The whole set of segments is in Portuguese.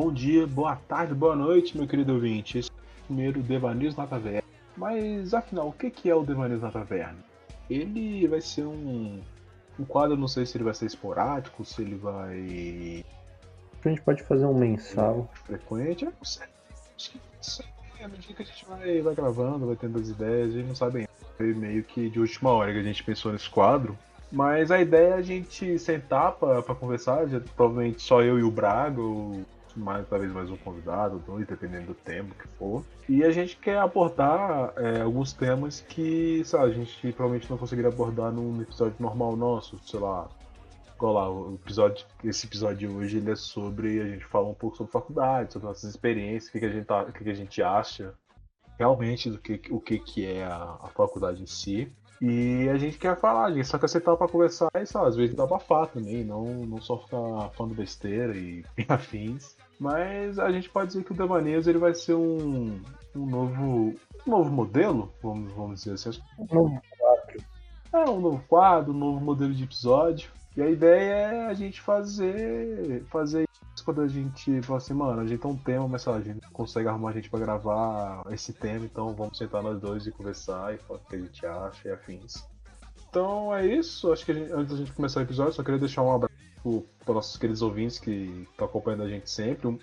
Bom dia, boa tarde, boa noite, meu querido ouvinte. Esse é o primeiro Devaneios na Taverna. Mas afinal, o que é o Devaneios na Taverna? Ele vai ser um, um quadro, não sei se ele vai ser esporádico, se ele vai. A gente pode fazer um mensal. Frequente, eu não sei. Acho que isso aí, à medida que a gente vai, vai gravando, vai tendo as ideias, a gente não sabe ainda. Foi meio que de última hora que a gente pensou nesse quadro. Mas a ideia é a gente sentar pra, pra conversar, já, provavelmente só eu e o Braga, ou mais, talvez mais um convidado, dois, dependendo do tema que for. E a gente quer abordar é, alguns temas que, sei lá, a gente provavelmente não conseguiria abordar num episódio normal nosso, sei lá. Igual lá, o episódio, esse episódio hoje ele é sobre. A gente fala um pouco sobre faculdade, sobre nossas experiências, o que, que, a, gente tá, o que, que a gente acha realmente do que, o que, que é a, a faculdade em si. E a gente quer falar, a gente só quer sentar pra conversar e, sabe, às vezes dá abafar também, não, não só ficar falando besteira e afins. Mas a gente pode dizer que o Devaneios ele vai ser um, um novo um novo modelo, vamos, vamos dizer assim. Um novo quadro. É, um novo quadro, um novo modelo de episódio. E a ideia é a gente fazer fazer isso quando a gente fala assim, mano, a gente tem um tema, mas sei lá, a gente consegue arrumar a gente pra gravar esse tema, então vamos sentar nós dois e conversar e falar o que a gente acha e afins. Então é isso, acho que gente, antes da gente começar o episódio, só queria deixar um abraço para nossos queridos ouvintes que estão acompanhando a gente sempre. Um,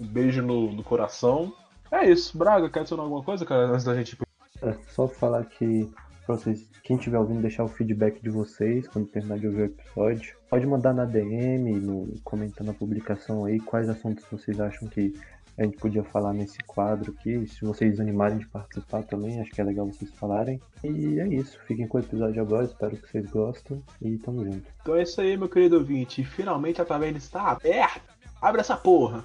um beijo no, no, coração. É isso, Braga, quer adicionar alguma coisa, cara, antes da gente. É, só falar que pra vocês, quem estiver ouvindo, deixar o feedback de vocês quando terminar de ouvir o episódio. Pode mandar na DM, no, comentando a publicação aí, quais assuntos vocês acham que a gente podia falar nesse quadro aqui. Se vocês animarem de participar também, acho que é legal vocês falarem. E é isso. Fiquem com o episódio agora, espero que vocês gostem e tamo junto. Então é isso aí, meu querido ouvinte. Finalmente a taverna está aberta. Abre essa porra!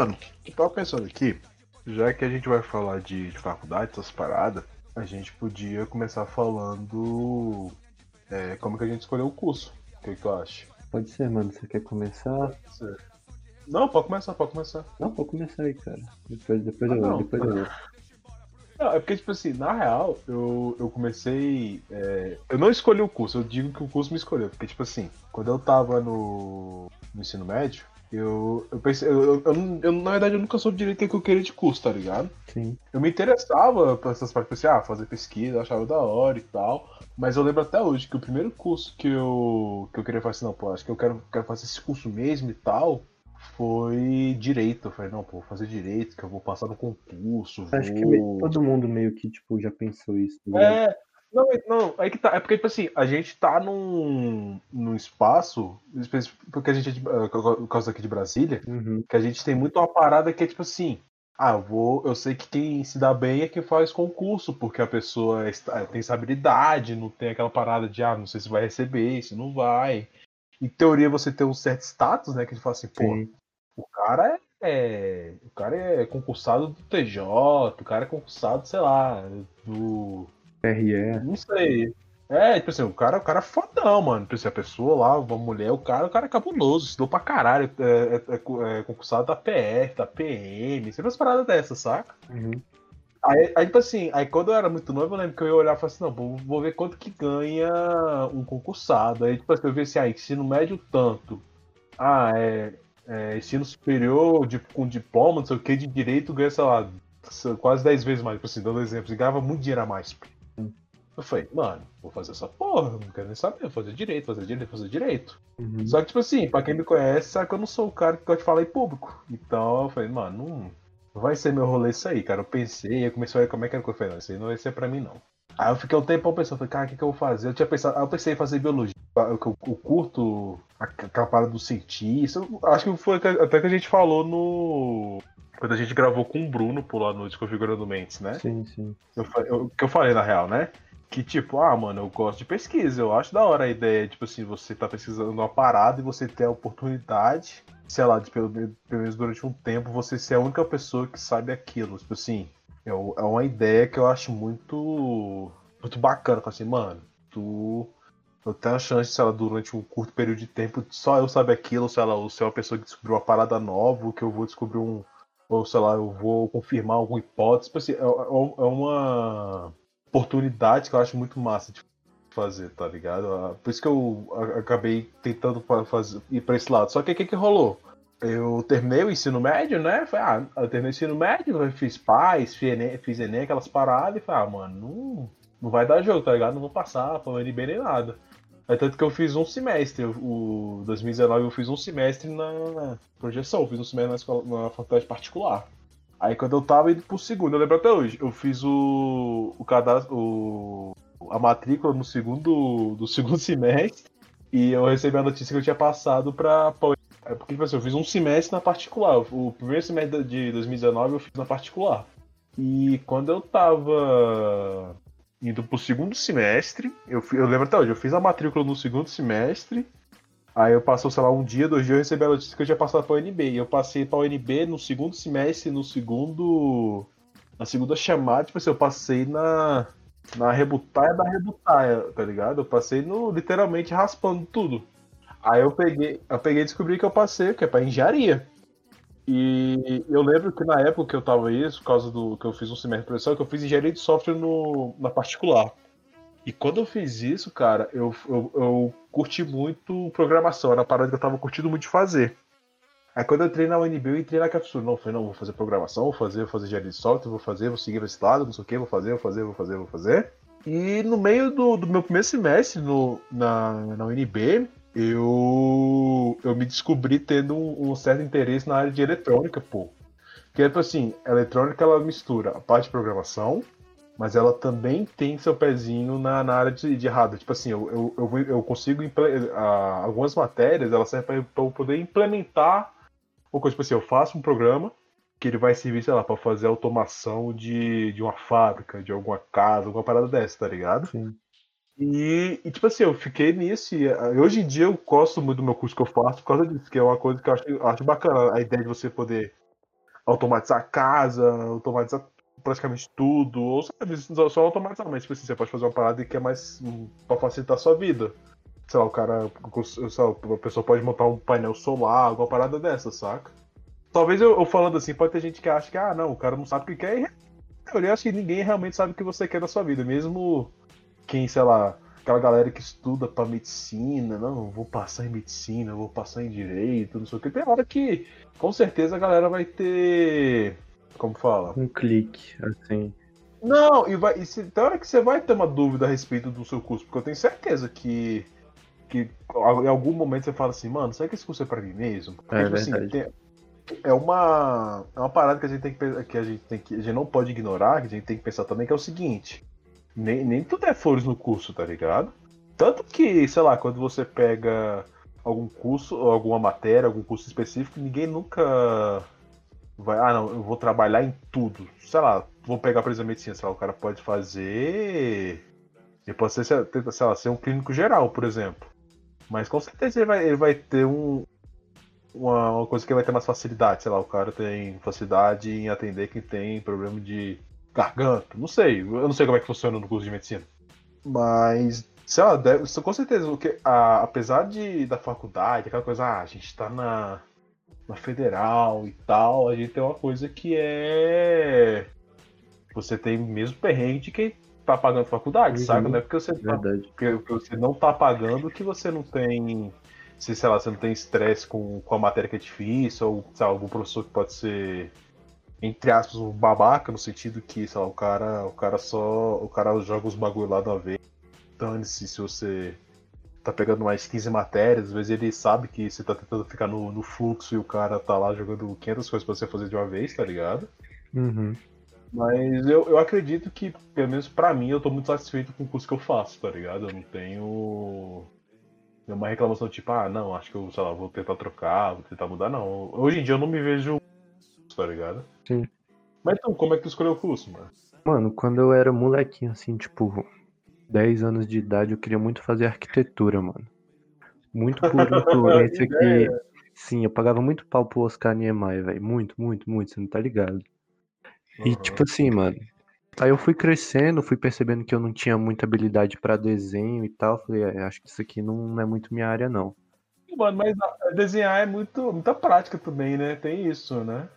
Mano, eu tava pensando aqui, já que a gente vai falar de, de faculdade, essas paradas, a gente podia começar falando é, como que a gente escolheu o curso. O que, que tu acha? Pode ser, mano. Você quer começar? Pode ser. Não, pode começar, pode começar. Não, pode começar aí, cara. Depois, depois ah, eu, não. depois eu. Não, é porque, tipo assim, na real, eu, eu comecei. É... Eu não escolhi o curso, eu digo que o curso me escolheu. Porque, tipo assim, quando eu tava no, no ensino médio, eu, eu pensei, eu, eu, eu, na verdade, eu nunca soube direito o que eu queria de curso, tá ligado? Sim. Eu me interessava por essas partes, assim, ah, fazer pesquisa, achava da hora e tal. Mas eu lembro até hoje que o primeiro curso que eu, que eu queria fazer, não, pô, acho que eu quero, quero fazer esse curso mesmo e tal, foi direito. Eu falei, não, pô, vou fazer direito, que eu vou passar no concurso. Acho vou... que todo mundo meio que, tipo, já pensou isso. Né? É, não, não, é que tá. É porque, tipo assim, a gente tá num, num espaço, porque a gente é de, eh, por causa aqui de Brasília, uhum. que a gente tem muito uma parada que é tipo assim. Ah, eu vou. Eu sei que quem se dá bem é quem faz concurso, porque a pessoa está, tem essa habilidade, não tem aquela parada de ah, não sei se vai receber, se não vai. Em teoria você tem um certo status, né? Que a gente fala assim, pô, Sim. o cara é, é. O cara é concursado do TJ, o cara é concursado, sei lá, do RE. Não sei. É, tipo assim, o cara, o cara é fodão, mano. Tipo assim, a pessoa lá, uma mulher, o cara, o cara é cabuloso, estudou pra caralho. É, é, é, é concursado da PF, da PM, sempre umas paradas dessas, saca? Uhum. Aí, aí, tipo assim, aí quando eu era muito novo, eu lembro que eu ia olhar e falar assim, não, vou, vou ver quanto que ganha um concursado. Aí, tipo assim, eu vi assim, ah, ensino médio tanto. Ah, é, é ensino superior de, com diploma, não sei o que, de direito, ganha, sei lá, quase 10 vezes mais. Tipo assim, dando exemplos, e ganhava muito dinheiro a mais. Eu falei, mano, vou fazer essa porra, não quero nem saber, vou fazer direito, fazer direito, fazer direito. Uhum. Só que, tipo assim, pra quem me conhece, sabe que eu não sou o cara que gosta de falar em público. Então eu falei, mano, não, vai ser meu rolê isso aí, cara. Eu pensei, eu comecei a ver como é que era que eu falei, não, isso aí não vai ser pra mim, não. Aí eu fiquei um tempo pensando, falei, cara, o que, que eu vou fazer? Eu tinha pensado, eu pensei em fazer biologia. Eu, eu, eu curto aquela parada do cientista. Acho que foi até que a gente falou no. Quando a gente gravou com o Bruno por lá no Desconfigurando Mentes, né? Sim, sim. O que eu falei na real, né? que, tipo, ah, mano, eu gosto de pesquisa. Eu acho da hora a ideia, tipo assim, você tá pesquisando uma parada e você ter a oportunidade, sei lá, de, pelo, pelo menos durante um tempo, você ser a única pessoa que sabe aquilo. Tipo assim, é, é uma ideia que eu acho muito. Muito bacana. Assim, mano, tu. eu tenho a chance, sei lá, durante um curto período de tempo, só eu saber aquilo, sei lá, ou se é uma pessoa que descobriu uma parada nova, ou que eu vou descobrir um. Ou sei lá, eu vou confirmar alguma hipótese. Tipo assim, é, é, é uma oportunidade que eu acho muito massa de fazer, tá ligado? Ah, por isso que eu acabei tentando fazer, ir pra esse lado. Só que o que, que rolou? Eu terminei o ensino médio, né? Falei, ah, eu terminei o ensino médio, fiz paz, fiz Enem, fiz Enem aquelas paradas, e falei, ah, mano, não, não vai dar jogo, tá ligado? Não vou passar pra UNB nem nada. É tanto que eu fiz um semestre, o 2019 eu fiz um semestre na projeção, eu fiz um semestre na, escola, na faculdade particular. Aí quando eu tava indo pro segundo, eu lembro até hoje, eu fiz o, o cadastro, o, a matrícula no segundo, do segundo semestre e eu recebi a notícia que eu tinha passado pra, é porque, tipo assim, eu fiz um semestre na particular. O primeiro semestre de 2019 eu fiz na particular. E quando eu tava indo pro segundo semestre, eu, eu lembro até hoje, eu fiz a matrícula no segundo semestre. Aí eu passou, sei lá, um dia, dois dias, eu recebi a notícia que eu tinha passado pra UNB. E eu passei pra UNB no segundo semestre, no segundo. Na segunda chamada, tipo assim, eu passei na. Na rebutaia da rebutaia, tá ligado? Eu passei no literalmente raspando tudo. Aí eu peguei, eu peguei e descobri que eu passei, que é pra engenharia. E eu lembro que na época que eu tava isso, por causa do que eu fiz um semestre de professor, que eu fiz engenharia de software no, na particular. E quando eu fiz isso, cara, eu, eu, eu curti muito programação, era uma parada que eu tava curtindo muito de fazer. Aí quando eu entrei na UNB, eu entrei na capsula. Não, falei, não, vou fazer programação, vou fazer, vou fazer engenharia de software, vou fazer, vou seguir esse lado, não sei o que, vou fazer, vou fazer, vou fazer, vou fazer. E no meio do, do meu primeiro semestre no, na, na UNB, eu, eu me descobri tendo um, um, certo interesse na área de eletrônica, pô. Porque, tipo assim, a eletrônica ela mistura a parte de programação, mas ela também tem seu pezinho na, na área de, de hardware. Tipo assim, eu, eu, eu, consigo. Uh, algumas matérias elas servem para eu poder implementar uma coisa. Tipo assim, eu faço um programa que ele vai servir, sei lá, para fazer automação de, de uma fábrica, de alguma casa, alguma parada dessa, tá ligado? Sim. E, e, tipo assim, eu fiquei nisso. E ah, hoje em dia eu gosto muito do meu curso que eu faço por causa disso, que é uma coisa que eu acho, acho bacana. A ideia de você poder automatizar a casa, automatizar praticamente tudo, ou sabe, só automatizar, mas tipo assim, você pode fazer uma parada que é mais um, pra facilitar a sua vida. Sei lá, o cara, sei lá, a pessoa pode montar um painel solar, alguma parada dessa, saca? Talvez eu, eu, falando assim, pode ter gente que acha que, ah, não, o cara não sabe o que quer. Eu acho que ninguém realmente sabe o que você quer da sua vida, mesmo quem, sei lá, aquela galera que estuda para medicina, não, vou passar em medicina, vou passar em direito, não sei o que. Tem hora que, com certeza, a galera vai ter. Como fala? Um clique, assim. Não, e, vai, e se, tem hora que você vai ter uma dúvida a respeito do seu curso, porque eu tenho certeza que, que em algum momento você fala assim, mano, será que esse curso é pra mim mesmo? Porque, é tipo, assim, tem, é uma, é uma parada que a gente tem que, que a gente tem que a gente não pode ignorar, que a gente tem que pensar também que é o seguinte: nem, nem tudo é flores no curso, tá ligado? Tanto que, sei lá, quando você pega algum curso, alguma matéria, algum curso específico, ninguém nunca vai, ah não, eu vou trabalhar em tudo. Sei lá, vou pegar, por exemplo, medicina, sei lá, o cara pode fazer. Ele pode ser, sei lá, ser um clínico geral, por exemplo. Mas com certeza ele vai, ele vai ter um, uma, coisa que vai ter mais facilidade. Sei lá, o cara tem facilidade em atender quem tem problema de garganta, não sei. Eu não sei como é que funciona no curso de medicina. Mas, sei lá, deve, com certeza, porque, a, apesar de, da faculdade, aquela coisa, ah, a gente tá na, na federal e tal, a gente tem uma coisa que é. Você tem mesmo perrengue de quem tá pagando faculdade, uhum. sabe? Não é porque você, tá, porque, porque você não tá pagando que você não tem. Se, sei lá, você não tem estresse com, com a matéria que é difícil, ou sei lá, algum professor que pode ser entre aspas, um babaca, no sentido que, sei lá, o cara, o cara só. O cara joga os bagulho lá uma vez. Dane-se se você tá pegando mais 15 matérias, às vezes ele sabe que você tá tentando ficar no, no fluxo e o cara tá lá jogando 500 coisas pra você fazer de uma vez, tá ligado? Uhum. Mas eu, eu acredito que, pelo menos pra mim, eu tô muito satisfeito com o curso que eu faço, tá ligado? Eu não tenho uma reclamação tipo, ah, não, acho que eu, sei lá, vou tentar trocar, vou tentar mudar, não. Hoje em dia eu não me vejo tá ligado? Sim. Mas então, como é que tu escolheu o curso, mano? Mano, quando eu era molequinho, assim, tipo, 10 anos de idade, eu queria muito fazer arquitetura, mano. Muito por influência que. Sim, eu pagava muito pau pro Oscar Niemeyer, velho. Muito, muito, muito, você não tá ligado. E, uhum. tipo assim, mano, Aí eu fui crescendo, fui percebendo que eu não tinha muita habilidade pra desenho e tal. Falei, é, acho que isso aqui não é muito minha área, não. Mano, mas desenhar é muito, muita prática também, né? Tem isso, né?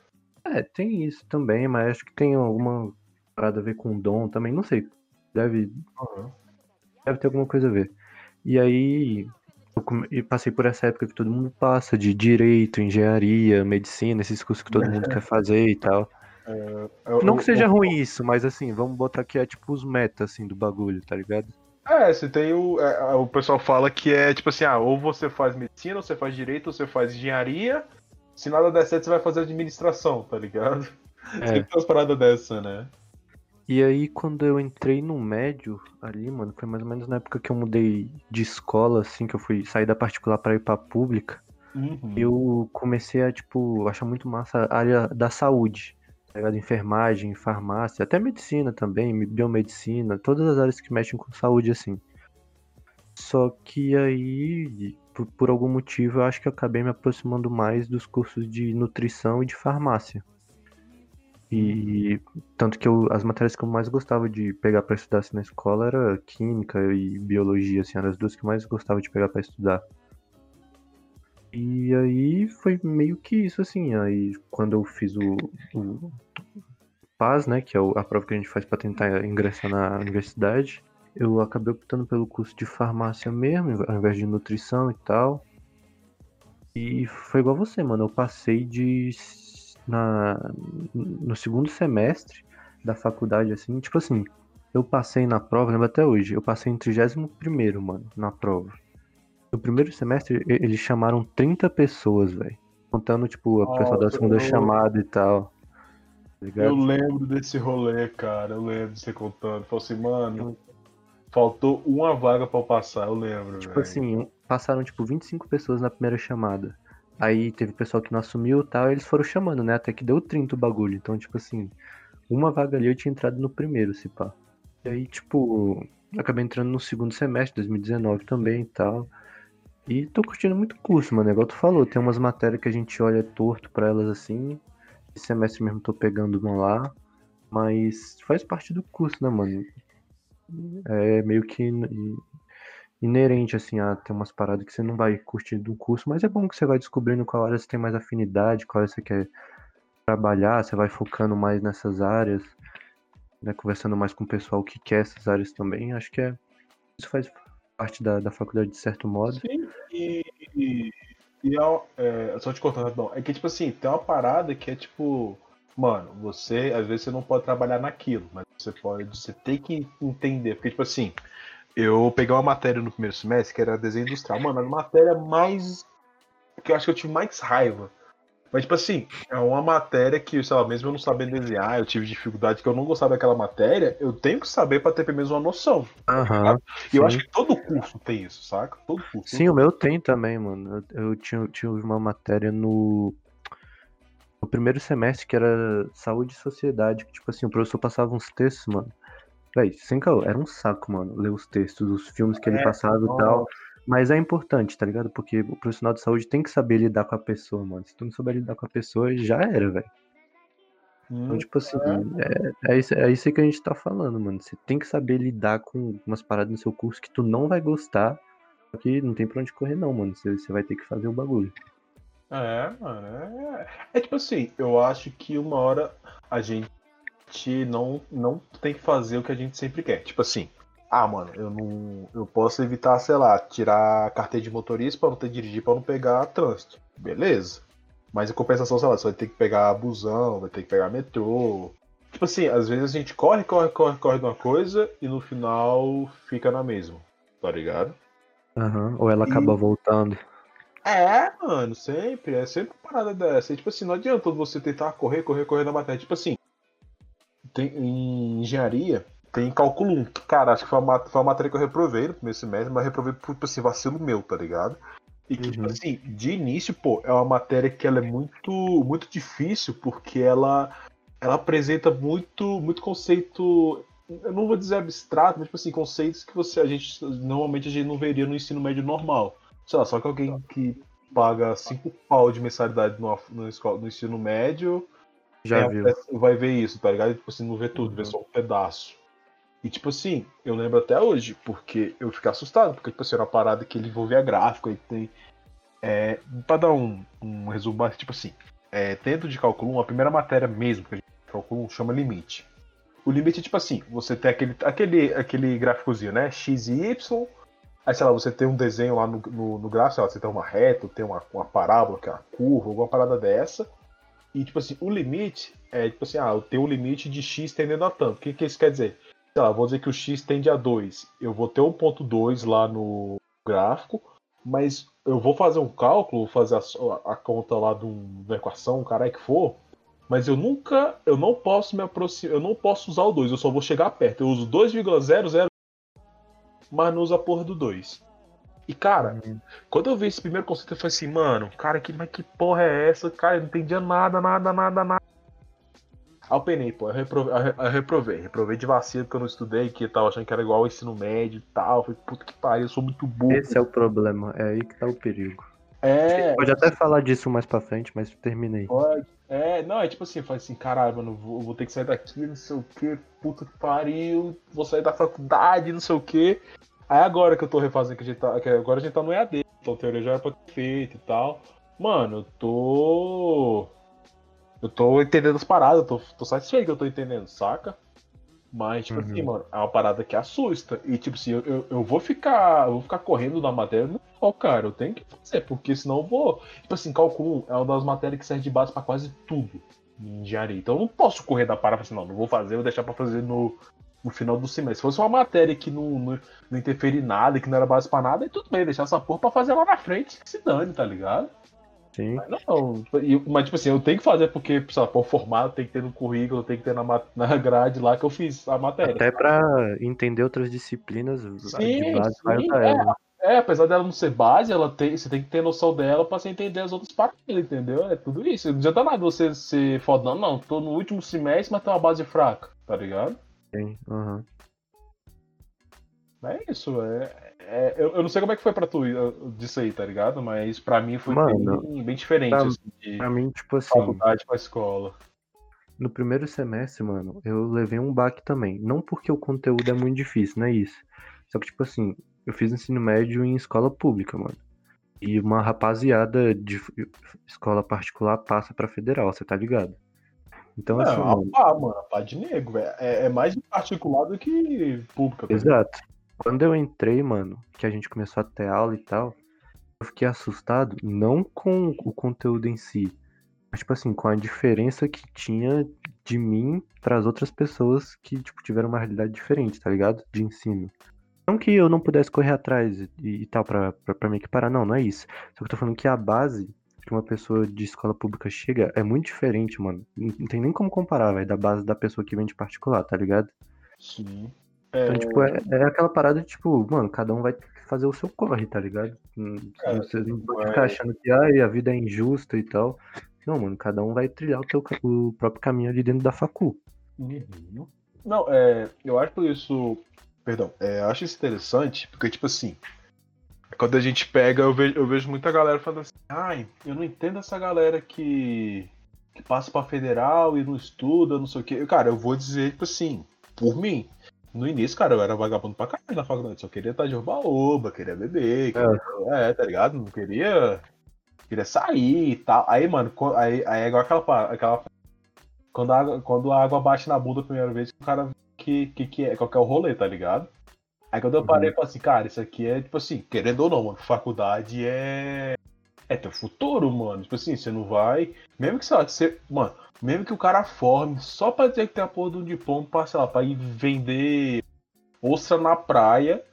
É, tem isso também, mas acho que tem alguma parada a ver com dom também, não sei. Deve, Uhum. deve ter alguma coisa a ver. E aí eu passei por essa época que todo mundo passa, de direito, engenharia, medicina, esses cursos que todo mundo quer fazer e tal. Eu- Não que eu- seja eu- ruim isso, mas assim, vamos botar que é tipo os metas assim do bagulho, tá ligado? É, você tem o. é, o pessoal fala que é tipo assim, ah, ou você faz medicina, ou você faz direito, ou você faz engenharia. Se nada der certo, você vai fazer administração, tá ligado? É. Sempre tem umas paradas dessa, né? E aí, quando eu entrei no médio ali, mano, foi mais ou menos na época que eu mudei de escola, assim, que eu fui sair da particular pra ir pra pública. Uhum. Eu comecei a, tipo, achar muito massa a área da saúde, tá ligado? Enfermagem, farmácia, até medicina também, biomedicina, todas as áreas que mexem com saúde, assim. Só que aí, por, por algum motivo, eu acho que eu acabei me aproximando mais dos cursos de nutrição e de farmácia. E tanto que eu, as matérias que eu mais gostava de pegar pra estudar assim, na escola era química e biologia, assim, eram as duas que eu mais gostava de pegar pra estudar. E aí foi meio que isso, assim. Aí quando eu fiz o, o PAS, né, que é a prova que a gente faz pra tentar ingressar na universidade, eu acabei optando pelo curso de farmácia mesmo, ao invés de nutrição e tal. E foi igual você, mano. Eu passei de. Na, no segundo semestre da faculdade, assim, tipo assim, eu passei na prova, lembro até hoje, eu passei em 31 mano, na prova. No primeiro semestre, eles chamaram 30 pessoas, velho. Contando, tipo, o pessoal da segunda chamada e tal. Tá ligado? Eu lembro desse rolê, cara. Eu lembro de você contando. Falei assim, mano, faltou uma vaga pra eu passar, eu lembro. Tipo velho. assim, passaram tipo 25 pessoas na primeira chamada. Aí teve pessoal que não assumiu e tal, e eles foram chamando, né? Até que deu 30 o bagulho. Então, tipo assim, uma vaga ali eu tinha entrado no primeiro, se pá. E aí, tipo, acabei entrando no segundo semestre, 2019 também e tal. E tô curtindo muito o curso, mano. Igual tu falou, tem umas matérias que a gente olha torto pra elas assim. Esse semestre mesmo tô pegando uma lá. Mas faz parte do curso, né, mano? É meio que in- inerente, assim, a ter umas paradas que você não vai curtir do curso, mas é bom que você vai descobrindo qual área você tem mais afinidade, qual área você quer trabalhar, você vai focando mais nessas áreas, né, conversando mais com o pessoal que quer essas áreas também. Acho que é, isso faz parte da, da faculdade de certo modo. Sim, e. e, e é, é, só te cortando, rapidão. É que, tipo assim, tem uma parada que é tipo. Mano, você, às vezes, você não pode trabalhar naquilo, mas você pode. Você tem que entender. Porque, tipo assim, eu peguei uma matéria no primeiro semestre que era desenho industrial. Mano, a matéria mais. que eu acho que eu tive mais raiva. Mas, tipo assim, é uma matéria que, sei lá, mesmo eu não sabendo desenhar, eu tive dificuldade, que eu não gostava daquela matéria, eu tenho que saber pra ter pelo menos uma noção. Aham. E eu acho que todo curso tem isso, saca? Todo curso. Sim, o meu tem também, mano. Eu, eu tinha, tinha uma matéria no, no primeiro semestre que era saúde e sociedade, que tipo assim, o professor passava uns textos, mano. Véi, sem caô, era um saco, mano, ler os textos, os filmes que ele É, passava e tal. Mas é importante, tá ligado? Porque o profissional de saúde tem que saber lidar com a pessoa, mano. Se tu não souber lidar com a pessoa, já era, velho. Então, tipo assim, é, é, isso, é isso aí que a gente tá falando, mano. Você tem que saber lidar com umas paradas no seu curso que tu não vai gostar, só que não tem pra onde correr, não, mano. Você, você vai ter que fazer o bagulho. É, mano. É, é tipo assim, eu acho que uma hora a gente não, não tem que fazer o que a gente sempre quer. Tipo assim, ah, mano, eu não. Eu posso evitar, sei lá, tirar carteira de motorista pra não ter que dirigir pra não pegar trânsito. Beleza. Mas em compensação, sei lá, você vai ter que pegar busão, vai ter que pegar metrô. Tipo assim, às vezes a gente corre, corre, corre, corre de uma coisa e no final fica na mesma. Tá ligado? Aham. Ou ela acaba voltando. É, mano, sempre. É sempre uma parada dessa. E, tipo assim, não adianta você tentar correr, correr, correr na matéria. Tipo assim, tem, em engenharia, tem cálculo 1. que, Cara, acho que foi uma, foi uma matéria que eu reprovei no primeiro semestre, mas reprovei por, tipo assim, vacilo meu, tá ligado? E que, tipo Uhum. assim, de início, pô, é uma matéria que ela é muito, muito difícil, porque ela, ela apresenta muito, muito conceito. Eu não vou dizer abstrato, mas tipo assim, conceitos que você, a gente normalmente a gente não veria no ensino médio normal. Sei lá, só que alguém que paga cinco pau de mensalidade no, no, escola- no ensino médio Já é, viu. é, vai ver isso, tá ligado? Tipo assim, não vê tudo, vê Uhum. só um pedaço. E tipo assim, eu lembro até hoje, porque eu fiquei assustado, porque tipo assim, era uma parada que ele envolvia gráfico, aí tem. É, pra dar um, um resumo, tipo assim, é, dentro de cálculo 1, a primeira matéria mesmo que a gente 1 chama limite. O limite é tipo assim, você tem aquele, aquele, aquele gráficozinho, né? X e Y. Aí, sei lá, você tem um desenho lá no, no, no gráfico, sei lá, você tem uma reta, tem uma, uma parábola, que é uma curva, alguma parada dessa. E, tipo assim, o limite é, tipo assim, ah, eu tenho um limite de X tendendo a tanto. O que, que isso quer dizer? Sei lá, vou dizer que o X tende a 2. Eu vou ter 1.2 lá no gráfico, mas eu vou fazer um cálculo, fazer a, a conta lá de um- da equação, o caralho que for, mas eu nunca, eu não posso me aproximar, eu não posso usar o 2, eu só vou chegar perto. Eu uso 2,00, mas não uso a porra do 2. E cara, quando eu vi esse primeiro conceito, eu falei assim, mano, cara, que, mas que porra é essa? Cara, eu não entendia nada, nada, nada, nada. Aí eu penei, pô, eu reprovei, eu re- eu reprovei, reprovei de vacilo porque eu não estudei, que eu tava achando que era igual ao ensino médio e tal. Eu falei, puta que pariu, eu sou muito burro. Esse é o problema, é aí que tá o perigo. É, Pode até falar disso mais pra frente, mas terminei. Pode. É, não, é tipo assim, falei assim, caralho, mano, vou, vou ter que sair daqui, não sei o que, puta que pariu, vou sair da faculdade, não sei o que. Aí agora que eu tô refazendo, que a gente tá. Que agora a gente tá no EAD, então a teoria já era pra ter feito e tal. Mano, eu tô. Eu tô entendendo as paradas, eu tô, tô satisfeito que eu tô entendendo, saca? Mas, tipo Uhum. assim, mano, é uma parada que assusta. E, tipo assim, eu, eu, vou ficar. Eu vou ficar correndo na matéria. Não, cara, eu tenho que fazer, porque senão eu vou. Tipo assim, cálculo 1 é uma das matérias que serve de base pra quase tudo em engenharia. Então eu não posso correr da parada e assim, não, não vou fazer, vou deixar pra fazer no, no final do semestre. Se fosse uma matéria que não, não, não interferir em nada, que não era base pra nada, aí tudo bem, deixar essa porra pra fazer lá na frente, que se dane, tá ligado? Sim. Mas não, mas tipo assim, eu tenho que fazer porque, pô, formado tem que ter no currículo, tem que ter na, na grade lá que eu fiz a matéria. Até pra entender outras disciplinas Sim, de base, vai sim, usar é. ela. É, apesar dela não ser base, ela tem, você tem que ter noção dela pra você entender as outras paradas, entendeu? É tudo isso. Não adianta nada você ser fodão, não. Tô no último semestre, mas tem uma base fraca, tá ligado? Sim, aham. É isso, é. É- eu, eu não sei como é que foi pra tu eh, disso aí, tá ligado? Mas pra mim foi Mano, bem, bem diferente, pra- assim, de Pra mim, tipo assim, faculdade pra escola. no primeiro semestre, mano, eu levei um baque também. Não porque o conteúdo é muito difícil, não é isso. Só que, tipo assim, eu fiz ensino médio em escola pública, mano. E uma rapaziada de escola particular passa pra federal, você tá ligado? Então, assim, Não, mano, a pá, mano, a pá de nego, velho. É, é mais particular do que pública. tá ligado? Quando eu entrei, mano, que a gente começou a ter aula e tal, eu fiquei assustado, não com o conteúdo em si, mas, tipo assim, com a diferença que tinha de mim para as outras pessoas que, tipo, tiveram uma realidade diferente, tá ligado? De ensino. Não que eu não pudesse correr atrás e, e tal pra, pra, pra me equiparar, não, não é isso. Só que eu tô falando que a base que uma pessoa de escola pública chega é muito diferente, mano. Não, não tem nem como comparar, velho, da base da pessoa que vem de particular, tá ligado? Sim. Então, É, tipo, é, é aquela parada de, tipo, mano, cada um vai fazer o seu corre, tá ligado? Hum, Cara, Você não é- ficar achando que ai, a vida é injusta e tal. Não, mano, cada um vai trilhar o, teu, o próprio caminho ali dentro da facu. Uhum. Não, é, eu acho isso. Perdão, é, eu acho isso interessante, porque, tipo assim, quando a gente pega, eu vejo, eu vejo muita galera falando assim, ai, eu não entendo essa galera que, que passa pra federal e não estuda, não sei o quê. Cara, eu vou dizer, tipo assim, por mim. No início, cara, eu era vagabundo pra caralho na faculdade. Só queria estar de oba queria beber, queria, é. tá ligado? Não queria. Queria sair e tal. Aí, mano, aí, aí é igual aquela, aquela quando a, água, quando a água bate na bunda a primeira vez, o cara que, que, que é, qual que é o rolê, tá ligado? Aí quando eu parei, eu falei assim, cara, isso aqui é, tipo assim, querendo ou não, mano, faculdade é. É teu futuro, mano. Tipo assim, você não vai. Mesmo que, sei lá, que você. Mano, mesmo que o cara forme só pra dizer que tem a porra de um diploma pra, sei lá, pra ir vender ostra na praia.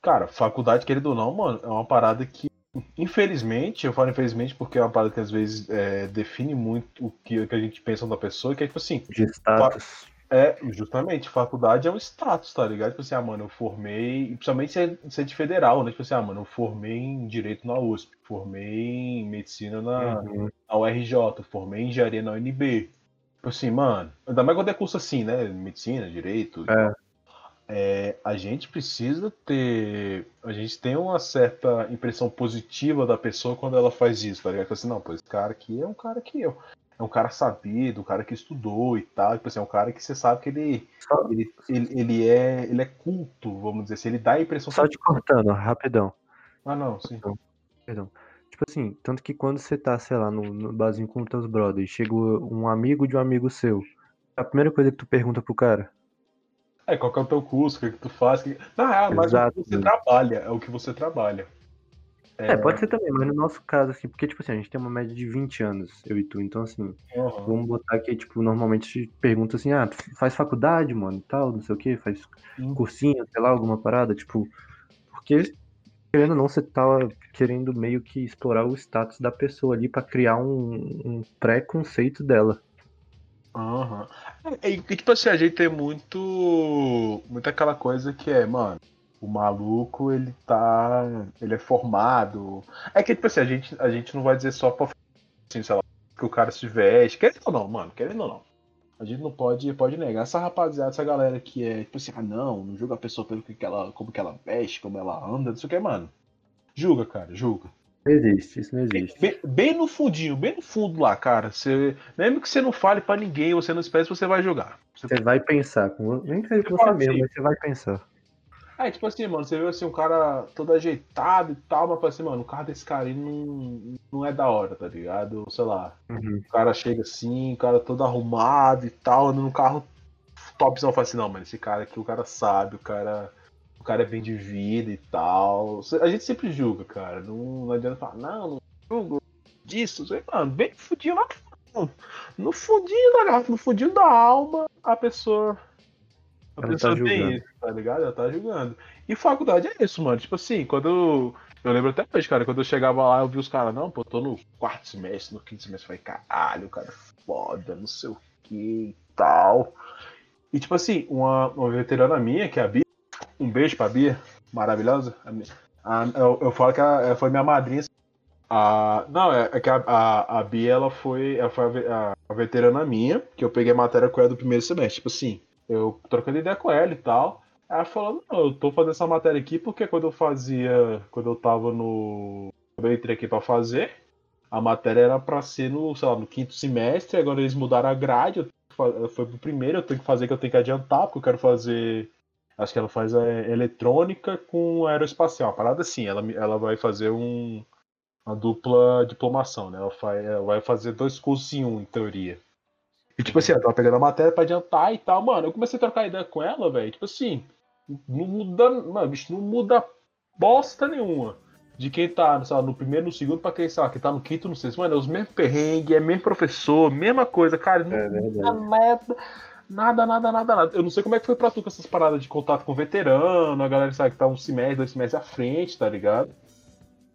Cara, faculdade, querendo ou não, mano, é uma parada que, infelizmente, eu falo infelizmente porque é uma parada que às vezes é, define muito o que, que a gente pensa da pessoa, que é tipo assim, De status. é, justamente, faculdade é um status, tá ligado? Tipo assim, ah, mano, eu formei, principalmente se é, se é de federal, né? Tipo assim, ah, mano, eu formei em Direito na USP, formei em Medicina na, Uhum. Na URJ, formei em Engenharia na UNB. Tipo assim, mano, ainda mais quando é curso assim, né? Medicina, Direito. É. É, a gente precisa ter. A gente tem uma certa impressão positiva da pessoa quando ela faz isso, tá ligado? Tipo assim, não, pô, esse cara aqui é um cara que eu. é um cara sabido, um cara que estudou e tal. Tipo assim, é um cara que você sabe que ele, ele, ele, ele é, ele é culto, vamos dizer assim. Ele dá a impressão só te cortando, rapidão. Ah, não, sim. Perdão. Tipo assim, tanto que quando você tá, sei lá, no, no barzinho com os teus brothers, chega um amigo de um amigo seu, a primeira coisa que tu pergunta pro cara, É, qual que é o teu curso, o que, que tu faz? Que... Na real, mas o Exato. que você trabalha, é o que você trabalha. É, pode ser também, mas no nosso caso, assim, porque, tipo assim, a gente tem uma média de 20 anos, eu e tu, então, assim, Aham. vamos botar que, tipo, normalmente te pergunta assim, ah, tu faz faculdade, mano, tal, não sei o que, faz Hum. cursinho, sei lá, alguma parada, tipo, porque, querendo ou não, você tá querendo meio que explorar o status da pessoa ali pra criar um, um pré-conceito dela. Aham. É, E, e, tipo assim, a gente tem muito. Muito aquela coisa que é, mano, o maluco, ele tá. Ele é formado. É que, tipo assim, a gente, a gente não vai dizer só pra assim, sei lá, que o cara se veste. Querendo ou não, mano, querendo ou não. A gente não pode, pode negar. Essa rapaziada, essa galera que é, tipo assim, ah não, não julga a pessoa pelo que ela, como que ela veste, como ela anda, não sei o que, mano. Julga, cara, julga. Não existe, isso não existe. Bem, bem no fundinho, bem no fundo lá, cara. Você, mesmo que você não fale pra ninguém, você não espere, você vai jogar. Você- Você vai pensar, nem que seja com Eu você falo mesmo, assim. mas você vai pensar. É, tipo assim, mano, você vê assim, um cara todo ajeitado e tal, mas fala assim, mano, o carro desse cara aí não, não é da hora, tá ligado? Sei lá, Uhum. o cara chega assim, o cara todo arrumado e tal, anda num carro topzão, fala assim, não, mano, esse cara aqui, o cara sabe, o cara, o cara é bem de vida e tal. A gente sempre julga, cara, não, não adianta falar, não, não julgo disso, isso aí, mano, bem fudinho lá, no fundinho da garrafa, no fundinho da alma, a pessoa... A Ela tá pessoa tem julgando. isso, tá ligado? Ela tá julgando. E faculdade é isso, mano. Tipo assim, quando eu. Eu lembro até hoje, cara, quando eu chegava lá, eu vi os caras, não, pô, tô no quarto semestre, no quinto semestre, eu falei, caralho, cara, foda, não sei o que e tal. E tipo assim, uma, uma veterana minha, que é a Bia, um beijo pra Bia, maravilhosa. A a- eu, eu falo que ela, foi minha madrinha. A, não, é, é que a, a, a Bia, ela foi, ela foi a, a- a veterana minha, que eu peguei a matéria com ela do primeiro semestre. Tipo assim, eu trocando ideia com ela e tal. Ela falou, não, eu tô fazendo essa matéria aqui porque quando eu fazia. Quando eu tava no. Quando eu entrei aqui pra fazer, a matéria era pra ser no, sei lá, no quinto semestre, agora eles mudaram a grade, foi pro primeiro, eu tenho que fazer que eu tenho que adiantar, porque eu quero fazer. Acho que ela faz a eletrônica com aeroespacial, uma parada assim, ela, ela vai fazer um, uma dupla diplomação, né? Ela, faz, ela vai fazer dois cursos em um, em teoria. E tipo assim, ela tava pegando a matéria pra adiantar e tal, mano. Eu comecei a trocar ideia com ela, velho. Tipo assim, não muda. Mano, bicho, não muda bosta nenhuma. De quem tá, sei lá, no primeiro, no segundo, pra quem, sei lá, quem tá no quinto, no sexto. Mano, é os mesmos perrengues, é mesmo professor, mesma coisa, cara. Não É nada. Nada, nada, nada, nada. Eu não sei como é que foi pra tu com essas paradas de contato com veterano, a galera sabe que tá um semestre, dois semestres à frente, tá ligado?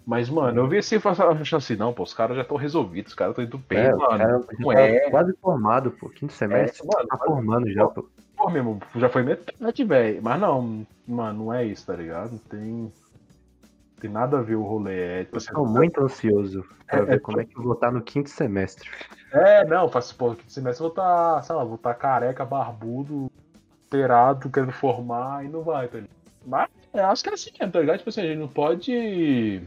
Mas, mano, eu vi assim falei assim, não, pô, os caras já estão resolvidos, os caras estão indo bem, É, mano. cara não tá é. quase formado, pô. Quinto semestre, mano, tá formando já, pô. Pô, meu irmão, já foi metade, velho. Mas não, mano, não é isso, tá ligado? Não tem. Tem nada a ver o rolê. É, tipo, assim, Tô muito ansioso pra É, ver é, como é que eu vou estar no quinto semestre. é não, faço, pô, que semestre eu vou tá, sei lá, vou tá careca, barbudo, terado, querendo formar e não vai, tá ligado? Mas é, acho que é assim mesmo, tá ligado? Tipo assim, a gente não pode.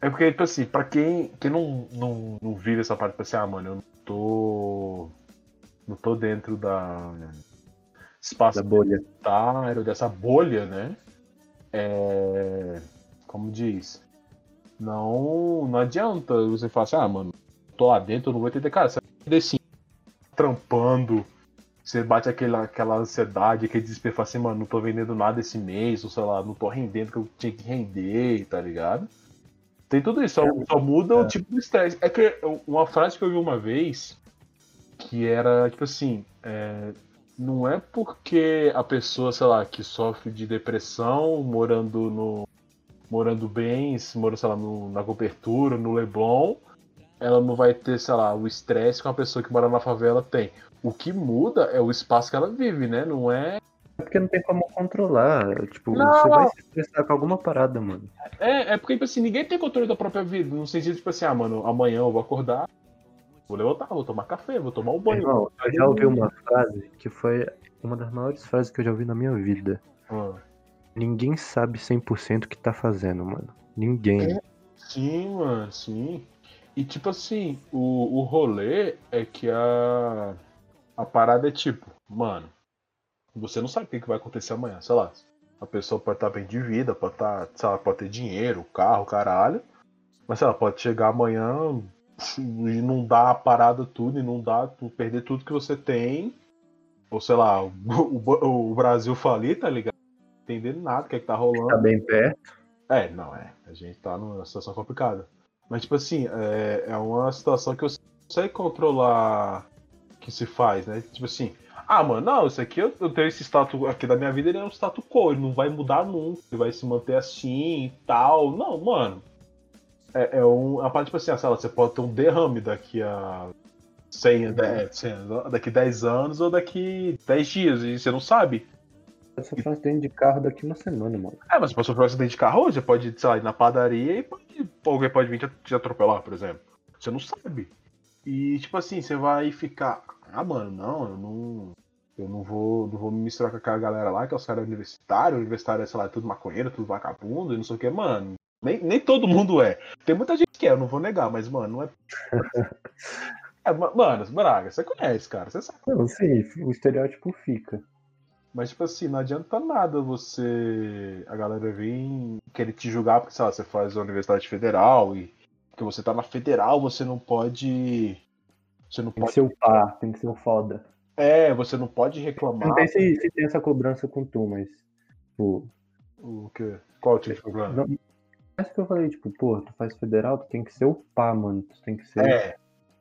É porque, tipo assim, pra quem, quem não, não, não vive essa parte, tipo assim, ah, mano, eu não tô. Não tô dentro da. Espaço Da bolha. universitário, dessa bolha, né? É, como diz, não, não adianta você falar assim, ah, mano, tô lá dentro, eu não vou entender. Cara, você vai assim, trampando, você bate aquela, aquela ansiedade, aquele desespero, fala assim, mano, não tô vendendo nada esse mês, ou sei lá, não tô rendendo que eu tinha que render, tá ligado? Tem tudo isso, só, só muda o tipo de estresse. É que uma frase que eu vi uma vez, que era, tipo assim, é, não é porque a pessoa, sei lá, que sofre de depressão, morando no. morando bem, se mora, sei lá, no- na cobertura, no Leblon, ela não vai ter, sei lá, o estresse que uma pessoa que mora na favela tem. O que muda é o espaço que ela vive, né? Não é. É porque não tem como controlar. Tipo, Não. você vai se estressar com alguma parada, mano. É, é porque, tipo assim, ninguém tem controle da própria vida. No sentido, tipo assim, ah, mano, amanhã eu vou acordar, vou levantar, vou tomar café, vou tomar um banho. Irmão, eu já ouvi uma frase que foi uma das maiores frases que eu já ouvi na minha vida. Ah, Ninguém sabe 100% o que tá fazendo, mano. Ninguém. Sim, mano, sim. E tipo assim, o, o rolê é que a, a parada é tipo, mano, você não sabe o que, vai acontecer amanhã, sei lá. A pessoa pode estar bem de vida, pode estar, sei lá, pode ter dinheiro, carro, caralho. Mas lá, pode chegar amanhã e não dar a parada tudo, e não dar, tu perder tudo que você tem. Ou sei lá, o, o, o Brasil falir, tá ligado? Entendendo nada o que, é que tá rolando. Tá bem perto. É, não, é. A gente tá numa situação complicada. Mas, tipo assim, é, é uma situação que eu sei controlar que se faz, né? Tipo assim, ah, mano, não, isso aqui eu, eu tenho esse status aqui da minha vida, ele é um status quo, ele não vai mudar nunca, ele vai se manter assim e tal. Não, mano. É, é um, a parte, tipo assim, sei lá, você pode ter um derrame daqui a 100, 10, 100, daqui 10 anos ou daqui 10 dias, e você não sabe. Você sofrer um acidente de carro daqui uma semana, mano. É, mas você pode sofrer um acidente de carro hoje, você pode, sei lá, ir na padaria e pode, alguém pode vir te atropelar, por exemplo. Você não sabe. E, tipo assim, você vai ficar, ah, mano, não, eu não. Eu não vou, não vou me misturar com aquela galera lá, que é os caras universitários, universitário é, sei lá, é tudo maconheiro, tudo vagabundo e não sei o que, mano. Nem, nem todo mundo é. Tem muita gente que é, eu não vou negar, mas, mano, não é. é mano, Braga, você conhece, cara, você sabe. Não, sim, o estereótipo fica. Mas, tipo assim, não adianta nada você. A galera vir querer te julgar porque, sei lá, você faz a Universidade Federal e que você tá na federal, você não pode. Você não tem pode. que ser o pá, tem que ser o foda. É, você não pode reclamar. Não sei se, se tem essa cobrança com tu, mas. Tipo. O quê? Qual tipo de problema? Não, isso que eu falei, tipo, pô, tu faz federal, tu tem que ser o pá, mano. Tu tem que ser. É.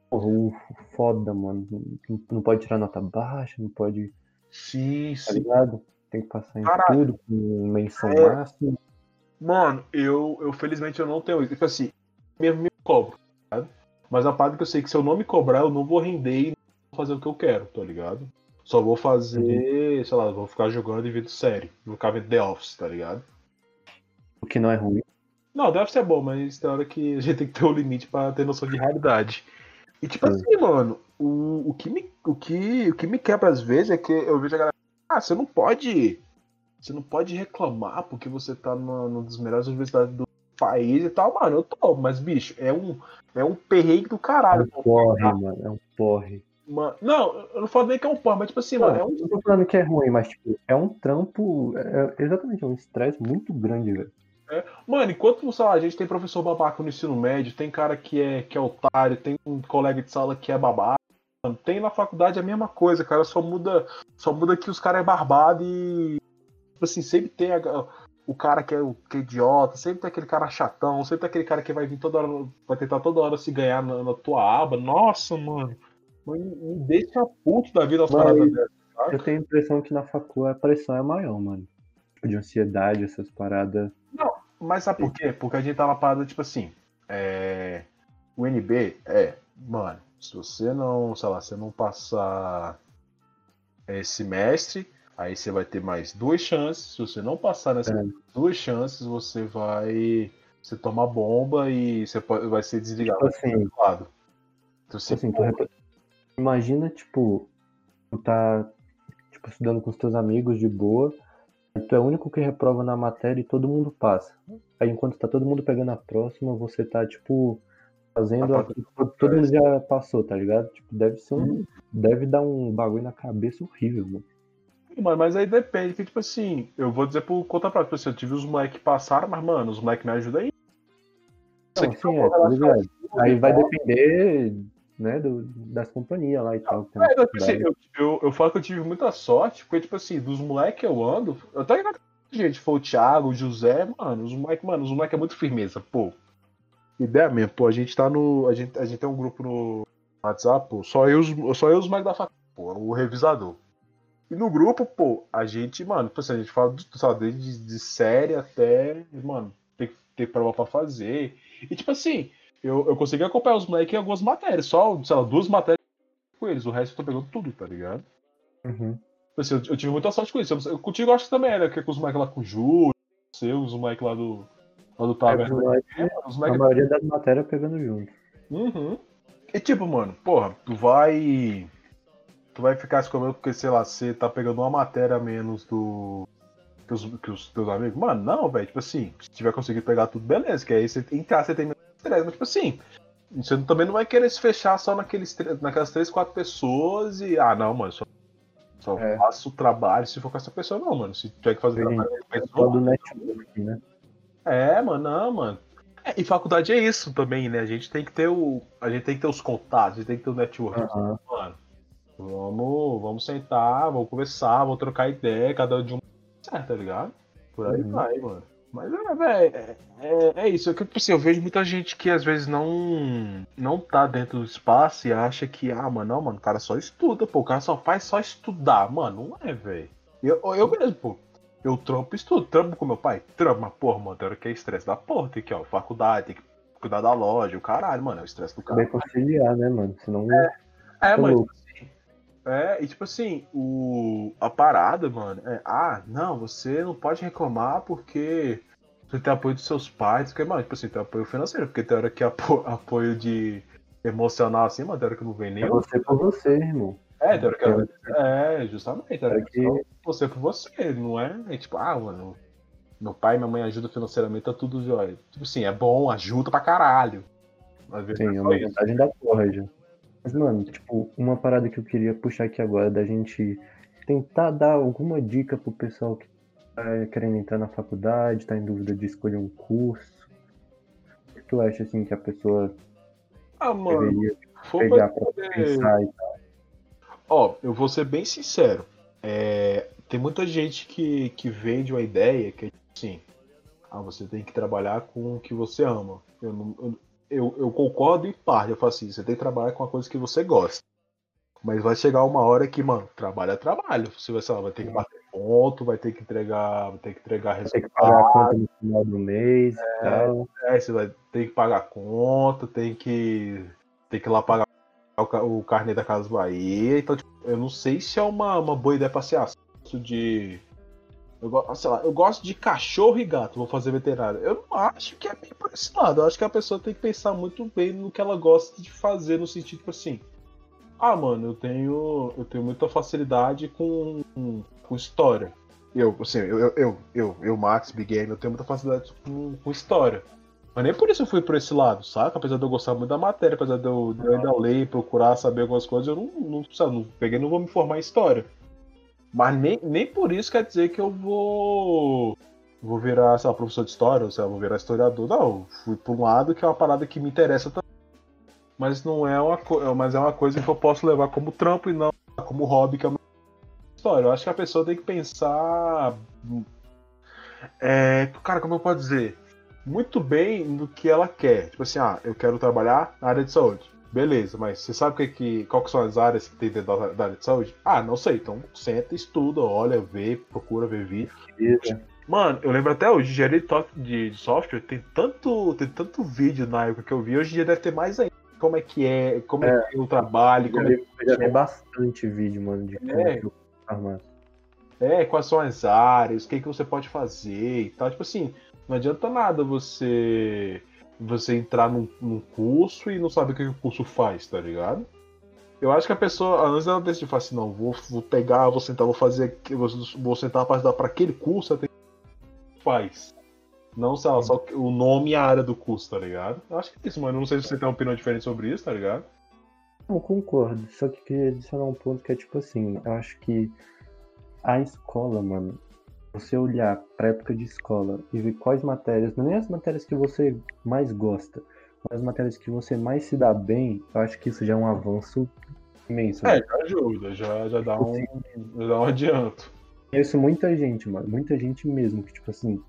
Porra, o foda, mano. Não, não pode tirar nota baixa, não pode. Sim, Tá sim. ligado? Tem que passar em Caralho. tudo, com menção É. máxima. Mano, eu, eu felizmente eu não tenho isso. Tipo assim, mesmo me cobro, tá ligado? Mas a parte que eu sei que se eu não me cobrar, eu não vou render e não vou fazer o que eu quero, tá ligado? Só vou fazer, sei lá, vou ficar jogando e vendo série. Vou ficar vendo The Office, tá ligado? O que não é ruim. Não, The Office é bom, mas tem hora que a gente tem que ter um limite pra ter noção de realidade. E tipo Sim. assim, mano, o, o, que me, o, que, o que me quebra às vezes é que eu vejo a galera. Ah, você não pode. Você não pode reclamar porque você tá numa, numa das melhores universidades do país e tal, mano. Eu tô, mas, bicho, é um, é um perrengue do É caralho. um porre, mano. É um porre. Mano, não, eu não falo nem que é um porra, mas tipo assim, mano, é um. Não tô falando que é ruim, mas tipo, é um trampo. é- é- exatamente, é um estresse muito grande, velho. Mano, enquanto, sei lá, a gente tem professor babaca no ensino médio, tem cara que é, que é otário, tem um colega de sala que é babaca. mano, Tem na faculdade a mesma coisa, cara. Só muda, só muda que os caras é barbado e. Tipo assim, sempre tem a- o cara que é, o- que é idiota, sempre tem aquele cara chatão, sempre tem aquele cara que vai vir toda hora, vai tentar toda hora se ganhar na, na tua aba. Nossa, mano. Mano, Me deixa puto da vida as paradas dessas. Eu tenho a impressão que na facul a pressão é maior, mano. Tipo, de ansiedade, essas paradas. Mas sabe por quê? Porque a gente tá na parada, tipo assim. É... O NB é, mano, se você não, sei lá, você não passar esse semestre, aí você vai ter mais duas chances. Se você não passar nessas É. duas chances, você vai. Você toma bomba e você pode, vai ser desligado. Tipo assim, lado. Então, você, assim, tu repre- imagina, tipo, tu tá tipo, estudando com os teus amigos de boa, tu é o único que reprova na matéria e todo mundo passa. Aí enquanto tá todo mundo pegando a próxima, você tá, tipo, fazendo Ah, a... todo- todo mundo já passou, tá ligado? Tipo, deve ser um. Deve dar um bagulho na cabeça horrível, mano. Mano, mas aí depende, que tipo assim, eu vou dizer por conta própria, tipo assim, eu tive os moleques que passaram, mas, mano, os moleques me ajudam aí. Isso Não, aqui sim, é tá relação ligado? Aí vai tal. depender, né, do, das companhias lá e tal. É, na tipo assim, faculdade. eu, eu, eu falo que eu tive muita sorte, porque, tipo assim, dos moleques que eu ando, eu até que gente, foi o Thiago, o José, mano, os moleques, mano, os moleques é muito firmeza, pô. Ideia mesmo, pô, a gente tá no. A gente, a gente tem um grupo no WhatsApp, pô, só eu, os- só eu e os moleques da faculdade, pô, o revisador. E no grupo, pô, a gente, mano, tipo assim, a gente fala, do- sabe, desde de série até, mano, tem que ter prova pra fazer. E tipo assim, eu, eu consegui acompanhar os moleques em algumas matérias, só, sei lá, duas matérias com eles, o resto eu tô pegando tudo, tá ligado? Uhum. Tipo Assim, eu, eu tive muita sorte com isso. Eu, eu contigo acho que também, né? Que é com os moleques lá com o Júlio, seus, os moleques lá do. Lá do É, Taverna. Os a maioria das matérias pegando junto. Uhum. E tipo, mano, porra, tu vai. Tu vai ficar se comendo porque, sei lá, você tá pegando uma matéria a menos do. Que os, que os teus amigos. Mano, não, velho. Tipo assim, se tiver conseguido pegar tudo, beleza. Que aí você, casa você tem menos estresse. Mas, tipo assim, Você também não vai querer se fechar só naqueles, naquelas três, quatro pessoas e. Ah, não, mano, só, só é. faço o trabalho se for com essa pessoa, não, mano. Se tiver que fazer Sim. trabalho com essa pessoa. network, né? É, mano, não, mano. É, e faculdade é isso também, né? A gente tem que ter o. A gente tem que ter os contatos, a gente tem que ter o network. Uhum. Mano, vamos, vamos sentar, vamos conversar, vamos trocar ideia, cada um de um. Certo, tá ligado? Por aí uhum. vai, mano. Mas é, velho, é, é, é, isso. É que, tipo assim, eu vejo muita gente que às vezes não não tá dentro do espaço e acha que, ah, mano, não, mano, o cara só estuda, pô, o cara só faz só estudar. Mano, não é, velho. Eu, eu mesmo, pô. Eu trampo estudo, trampo com meu pai, trampo, mas porra, mano, tem hora que é estresse da porra, tem que, ó, faculdade, tem que cuidar da loja, o caralho, mano, é o estresse do cara. Bem conciliar, né, mano? Senão. É, é mano, tipo assim, é, e tipo assim, o, a parada, mano, é, ah, não, você não pode reclamar porque você tem apoio dos seus pais, porque, mano, tipo assim, tem apoio financeiro, porque tem hora que apo, apoio de emocional assim, mano, tem hora que não vem nem. É você por você, irmão. É, tem hora que é, é justamente, tem hora que você por você, não é? é tipo, ah, mano, meu pai e minha mãe ajudam financeiramente, tá tudo jóia. Tipo assim, é bom, ajuda pra caralho. Sim, é uma vantagem da porra, já. Mas, mano, tipo, uma parada que eu queria puxar aqui agora, da gente tentar dar alguma dica pro pessoal que tá querendo entrar na faculdade, tá em dúvida de escolher um curso. O que tu acha, assim, que a pessoa ah, mano, deveria pegar pra poder... pensar e tal? Ó, eu vou ser bem sincero. É, tem muita gente que, que vende uma ideia que é assim, ah, você tem que trabalhar com o que você ama. Eu, não, eu, eu, eu concordo em parte, eu falo assim, você tem que trabalhar com a coisa que você gosta. Mas vai chegar uma hora que, mano, trabalho é trabalho. Você vai, lá, vai ter que bater ponto, vai ter que entregar, vai ter que entregar resultado. Tem que pagar a conta no final do mês. É, é, você vai ter que pagar a conta, tem que, tem que ir lá pagar o, o carnê da Casa Bahia. Então, tipo, eu não sei se é uma, uma boa ideia pra ser de. Eu, sei lá, eu gosto de cachorro e gato, vou fazer veterinário. Eu não acho que é bem por esse lado. Eu acho que a pessoa tem que pensar muito bem no que ela gosta de fazer, no sentido, tipo assim. Ah, mano, eu tenho. Eu tenho muita facilidade com, com história. Eu, assim, eu, eu, eu, eu, eu, Max, Big Game, eu tenho muita facilidade com, com história. Mas nem por isso eu fui por esse lado, saca? Apesar de eu gostar muito da matéria, apesar de eu, de eu ainda ler, procurar saber algumas coisas, eu não, não, sabe, não peguei, não vou me formar em história. Mas nem, nem por isso quer dizer que eu vou vou virar, sei lá, professor de história, ou sei lá, vou virar historiador. Não, fui por um lado que é uma parada que me interessa também. Mas não é uma, mas é uma coisa que eu posso levar como trampo e não como hobby, que é uma história. Eu acho que a pessoa tem que pensar. É, cara, como eu posso dizer? muito bem no que ela quer. Tipo assim, ah, eu quero trabalhar na área de saúde. Beleza, mas você sabe que, que, qual que são as áreas que tem dentro da, da, área de saúde? Ah, não sei. Então senta, estuda, olha, vê, procura ver vídeo. Mano, eu lembro até hoje, engenharia de, de software tem tanto, tem tanto vídeo na época que eu vi, hoje em dia deve ter mais ainda. Como é que é, como é, é que é o trabalho, como é que já tem bastante vídeo, mano, de como é. É, quais são as áreas, o que, que você pode fazer e tal. Tipo assim, não adianta nada você você entrar num, num curso e não saber o que o curso faz, tá ligado? Eu acho que a pessoa, antes dela decidir falar assim, não, vou, vou pegar, vou sentar, vou fazer, vou, vou sentar para dar para aquele curso, até faz. Não, lá, só o nome e a área do curso, tá ligado? Eu acho que é isso, mano. Não sei se você tem uma opinião diferente sobre isso, tá ligado? Eu concordo, só que queria adicionar um ponto que é tipo assim, eu acho que a escola, mano, você olhar para época de escola e ver quais matérias, não é as matérias que você mais gosta, mas as matérias que você mais se dá bem, eu acho que isso já é um avanço imenso. É, né? já ajuda, já, já, dá um, já dá um adianto. Conheço muita gente, mano, muita gente mesmo, que tipo assim,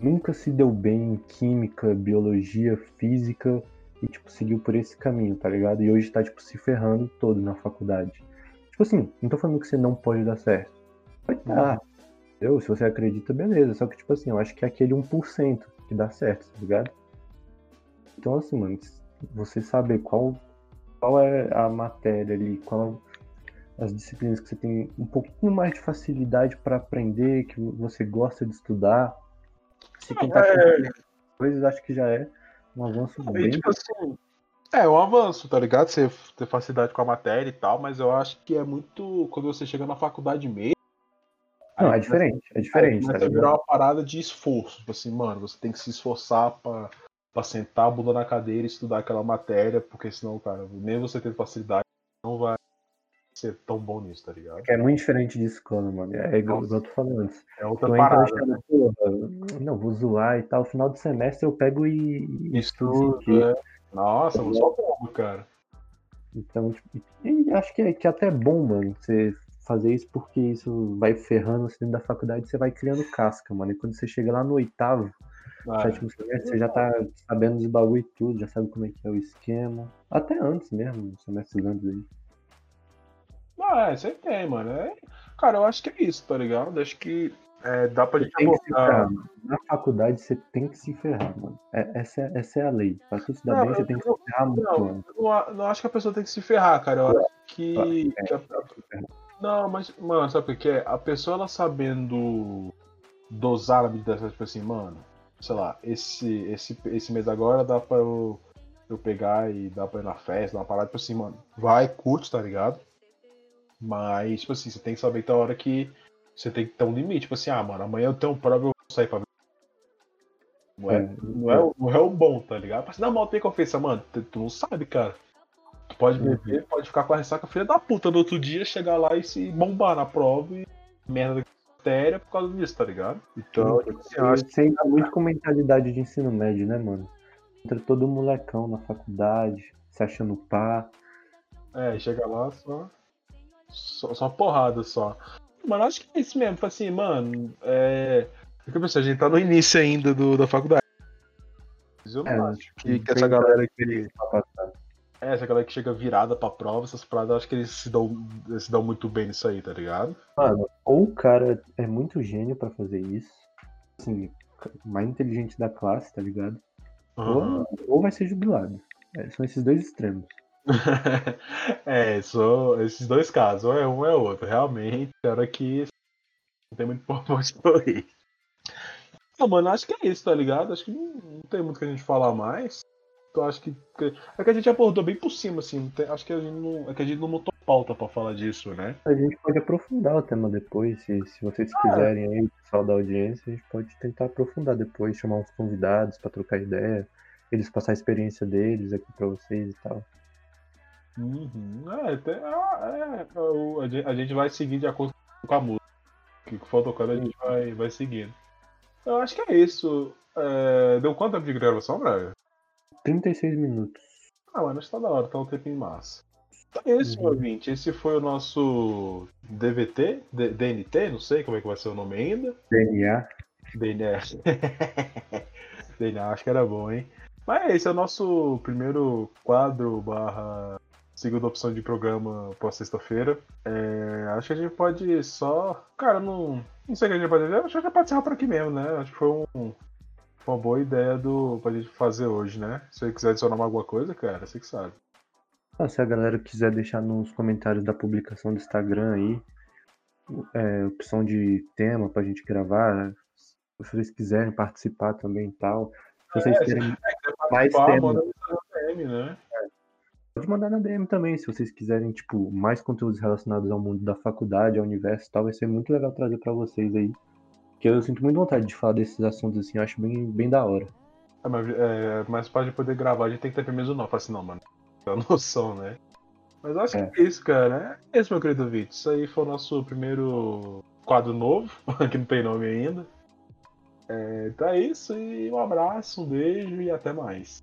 nunca se deu bem em química, biologia, física e tipo seguiu por esse caminho, tá ligado? E hoje tá tipo se ferrando todo na faculdade. Tipo assim, não tô falando que você não pode dar certo. Vai dar, eu, se você acredita, beleza. Só que, tipo assim, eu acho que é aquele 1% que dá certo, tá ligado? Então, assim, mano, você saber qual, qual é a matéria ali, qual as disciplinas que você tem um pouquinho mais de facilidade para aprender, que você gosta de estudar. Se tentar é... coisas, acho que já é um avanço e, bem. Tipo assim, é um avanço, tá ligado? Você ter facilidade com a matéria e tal, mas eu acho que é muito. Quando você chega na faculdade mesmo não, é diferente, é diferente. Aí tá virar uma parada de esforço. Tipo assim, mano, você tem que se esforçar pra, pra sentar a bunda na cadeira e estudar aquela matéria, porque senão, cara, nem você tendo facilidade, não vai ser tão bom nisso, tá ligado? É muito diferente de escola, mano. É igual, eu tô falando antes. É outra parada. achando, porra, não, vou zoar e tal. Final de semestre eu pego e estudo isso Estudo, aqui. é. Nossa, eu só como, cara. Então, tipo, acho que é, que é até bom, mano, você fazer isso porque isso vai ferrando você dentro da faculdade, você vai criando casca, mano. E quando você chega lá no oitavo, Ah, sétimo semestre, você já tá sabendo dos bagulho e tudo, já sabe como é que é o esquema. Até antes mesmo, semestres antes aí. Ah, é, você tem, mano. É... Cara, eu acho que é isso, tá ligado? Acho que é, dá pra Você gente abordar. Na faculdade você tem que se ferrar, mano. É- essa, é, essa é a lei. Pra tu se dar Não, bem, você tem que se ferrar muito, Não, mano. não acho que a pessoa tem que se ferrar, cara. Eu acho que. É, que a- Não, mas, mano, sabe o que é? A pessoa ela sabendo dosar na medida certa, tipo assim, mano, sei lá, esse, esse, esse mês agora dá pra eu, eu pegar e dar pra ir na festa, dar uma parada, tipo assim, mano, vai, curte, tá ligado? Mas, tipo assim, você tem que saber que tem hora que você tem que ter um limite, tipo assim, ah, mano, amanhã eu tenho prova, eu vou sair pra. Não é, É, não é, o- não é o bom, tá ligado? Se dar mal tem confiança, mano, tu, tu não sabe, cara. Pode Uhum. beber, pode ficar com a ressaca filha da puta no outro dia, chegar lá e se bombar na prova e merda da matéria por causa disso, tá ligado? Então, tipo assim, eu acho que Você ainda muito com mentalidade de ensino médio, né, mano? Entra todo molecão na faculdade, se achando pá. É, chega lá só. Só, só porrada só. Mano, acho que é isso mesmo. Tipo assim, mano, é. é que eu pensei, a gente tá no início ainda do, da faculdade. Mas eu não É, acho que, que essa galera que. É, essa galera que chega virada pra prova, essas paradas, eu acho que eles se dão, eles se dão muito bem nisso aí, tá ligado? Mano, ou o cara é muito gênio pra fazer isso, assim, mais inteligente da classe, tá ligado? Uhum. Ou, ou vai ser jubilado. É, são esses dois extremos. é, só esses dois casos, ou é um ou é outro. Realmente, era que não tem muito por onde correr. Não, mano, acho que é isso, tá ligado? Acho que não, não tem muito o que a gente falar mais. Acho que. É que a gente abordou bem por cima, assim. tem- acho que a gente não. É que a gente não montou pauta pra falar disso, né? A gente pode aprofundar o tema depois, se, se vocês quiserem aí, pessoal da audiência, a gente pode tentar aprofundar depois, chamar uns convidados pra trocar ideia, eles passar a experiência deles aqui pra vocês e tal. Uhum. É, ah, é, o- a gente- vai seguir de acordo com a música. O que for tocando a gente vai, vai seguindo. Eu acho que é isso. É, deu quanto tempo de gravação, Braga? 36 minutos. Ah, mano, acho que tá da hora, tá um tempinho massa. Então é meu Uhum. ouvinte. Esse foi o nosso DVT, D- DNT, não sei como é que vai ser o nome ainda. DNA. DNA. DNA, acho que era bom, hein? Mas esse é o nosso primeiro quadro barra segunda opção de programa pra sexta-feira. É, acho que a gente pode só. Cara, não. Não sei o que a gente pode fazer. Acho que a gente pode encerrar por aqui mesmo, né? Acho que foi um, uma boa ideia do, pra gente fazer hoje, né? Se você quiser adicionar mais alguma coisa, cara, você que sabe. Ah, se a galera quiser deixar nos comentários da publicação do Instagram aí, é, opção de tema pra gente gravar, se vocês quiserem participar também e tal. Se vocês É, querem mais temas, DM, né? pode mandar na DM também. Se vocês quiserem, tipo, mais conteúdos relacionados ao mundo da faculdade, ao universo e tal, vai ser muito legal trazer pra vocês aí. Porque eu sinto muita vontade de falar desses assuntos assim, eu acho bem, bem da hora. É, mas, é, mas pra gente poder gravar, a gente tem que ter pelo menos o não. Fala assim, não, mano. Uma noção, né? Mas eu acho É. que é isso, cara. É isso, meu querido Vitor. Isso aí foi o nosso primeiro quadro novo, que não tem nome ainda. É, então é isso, e um abraço, um beijo e até mais.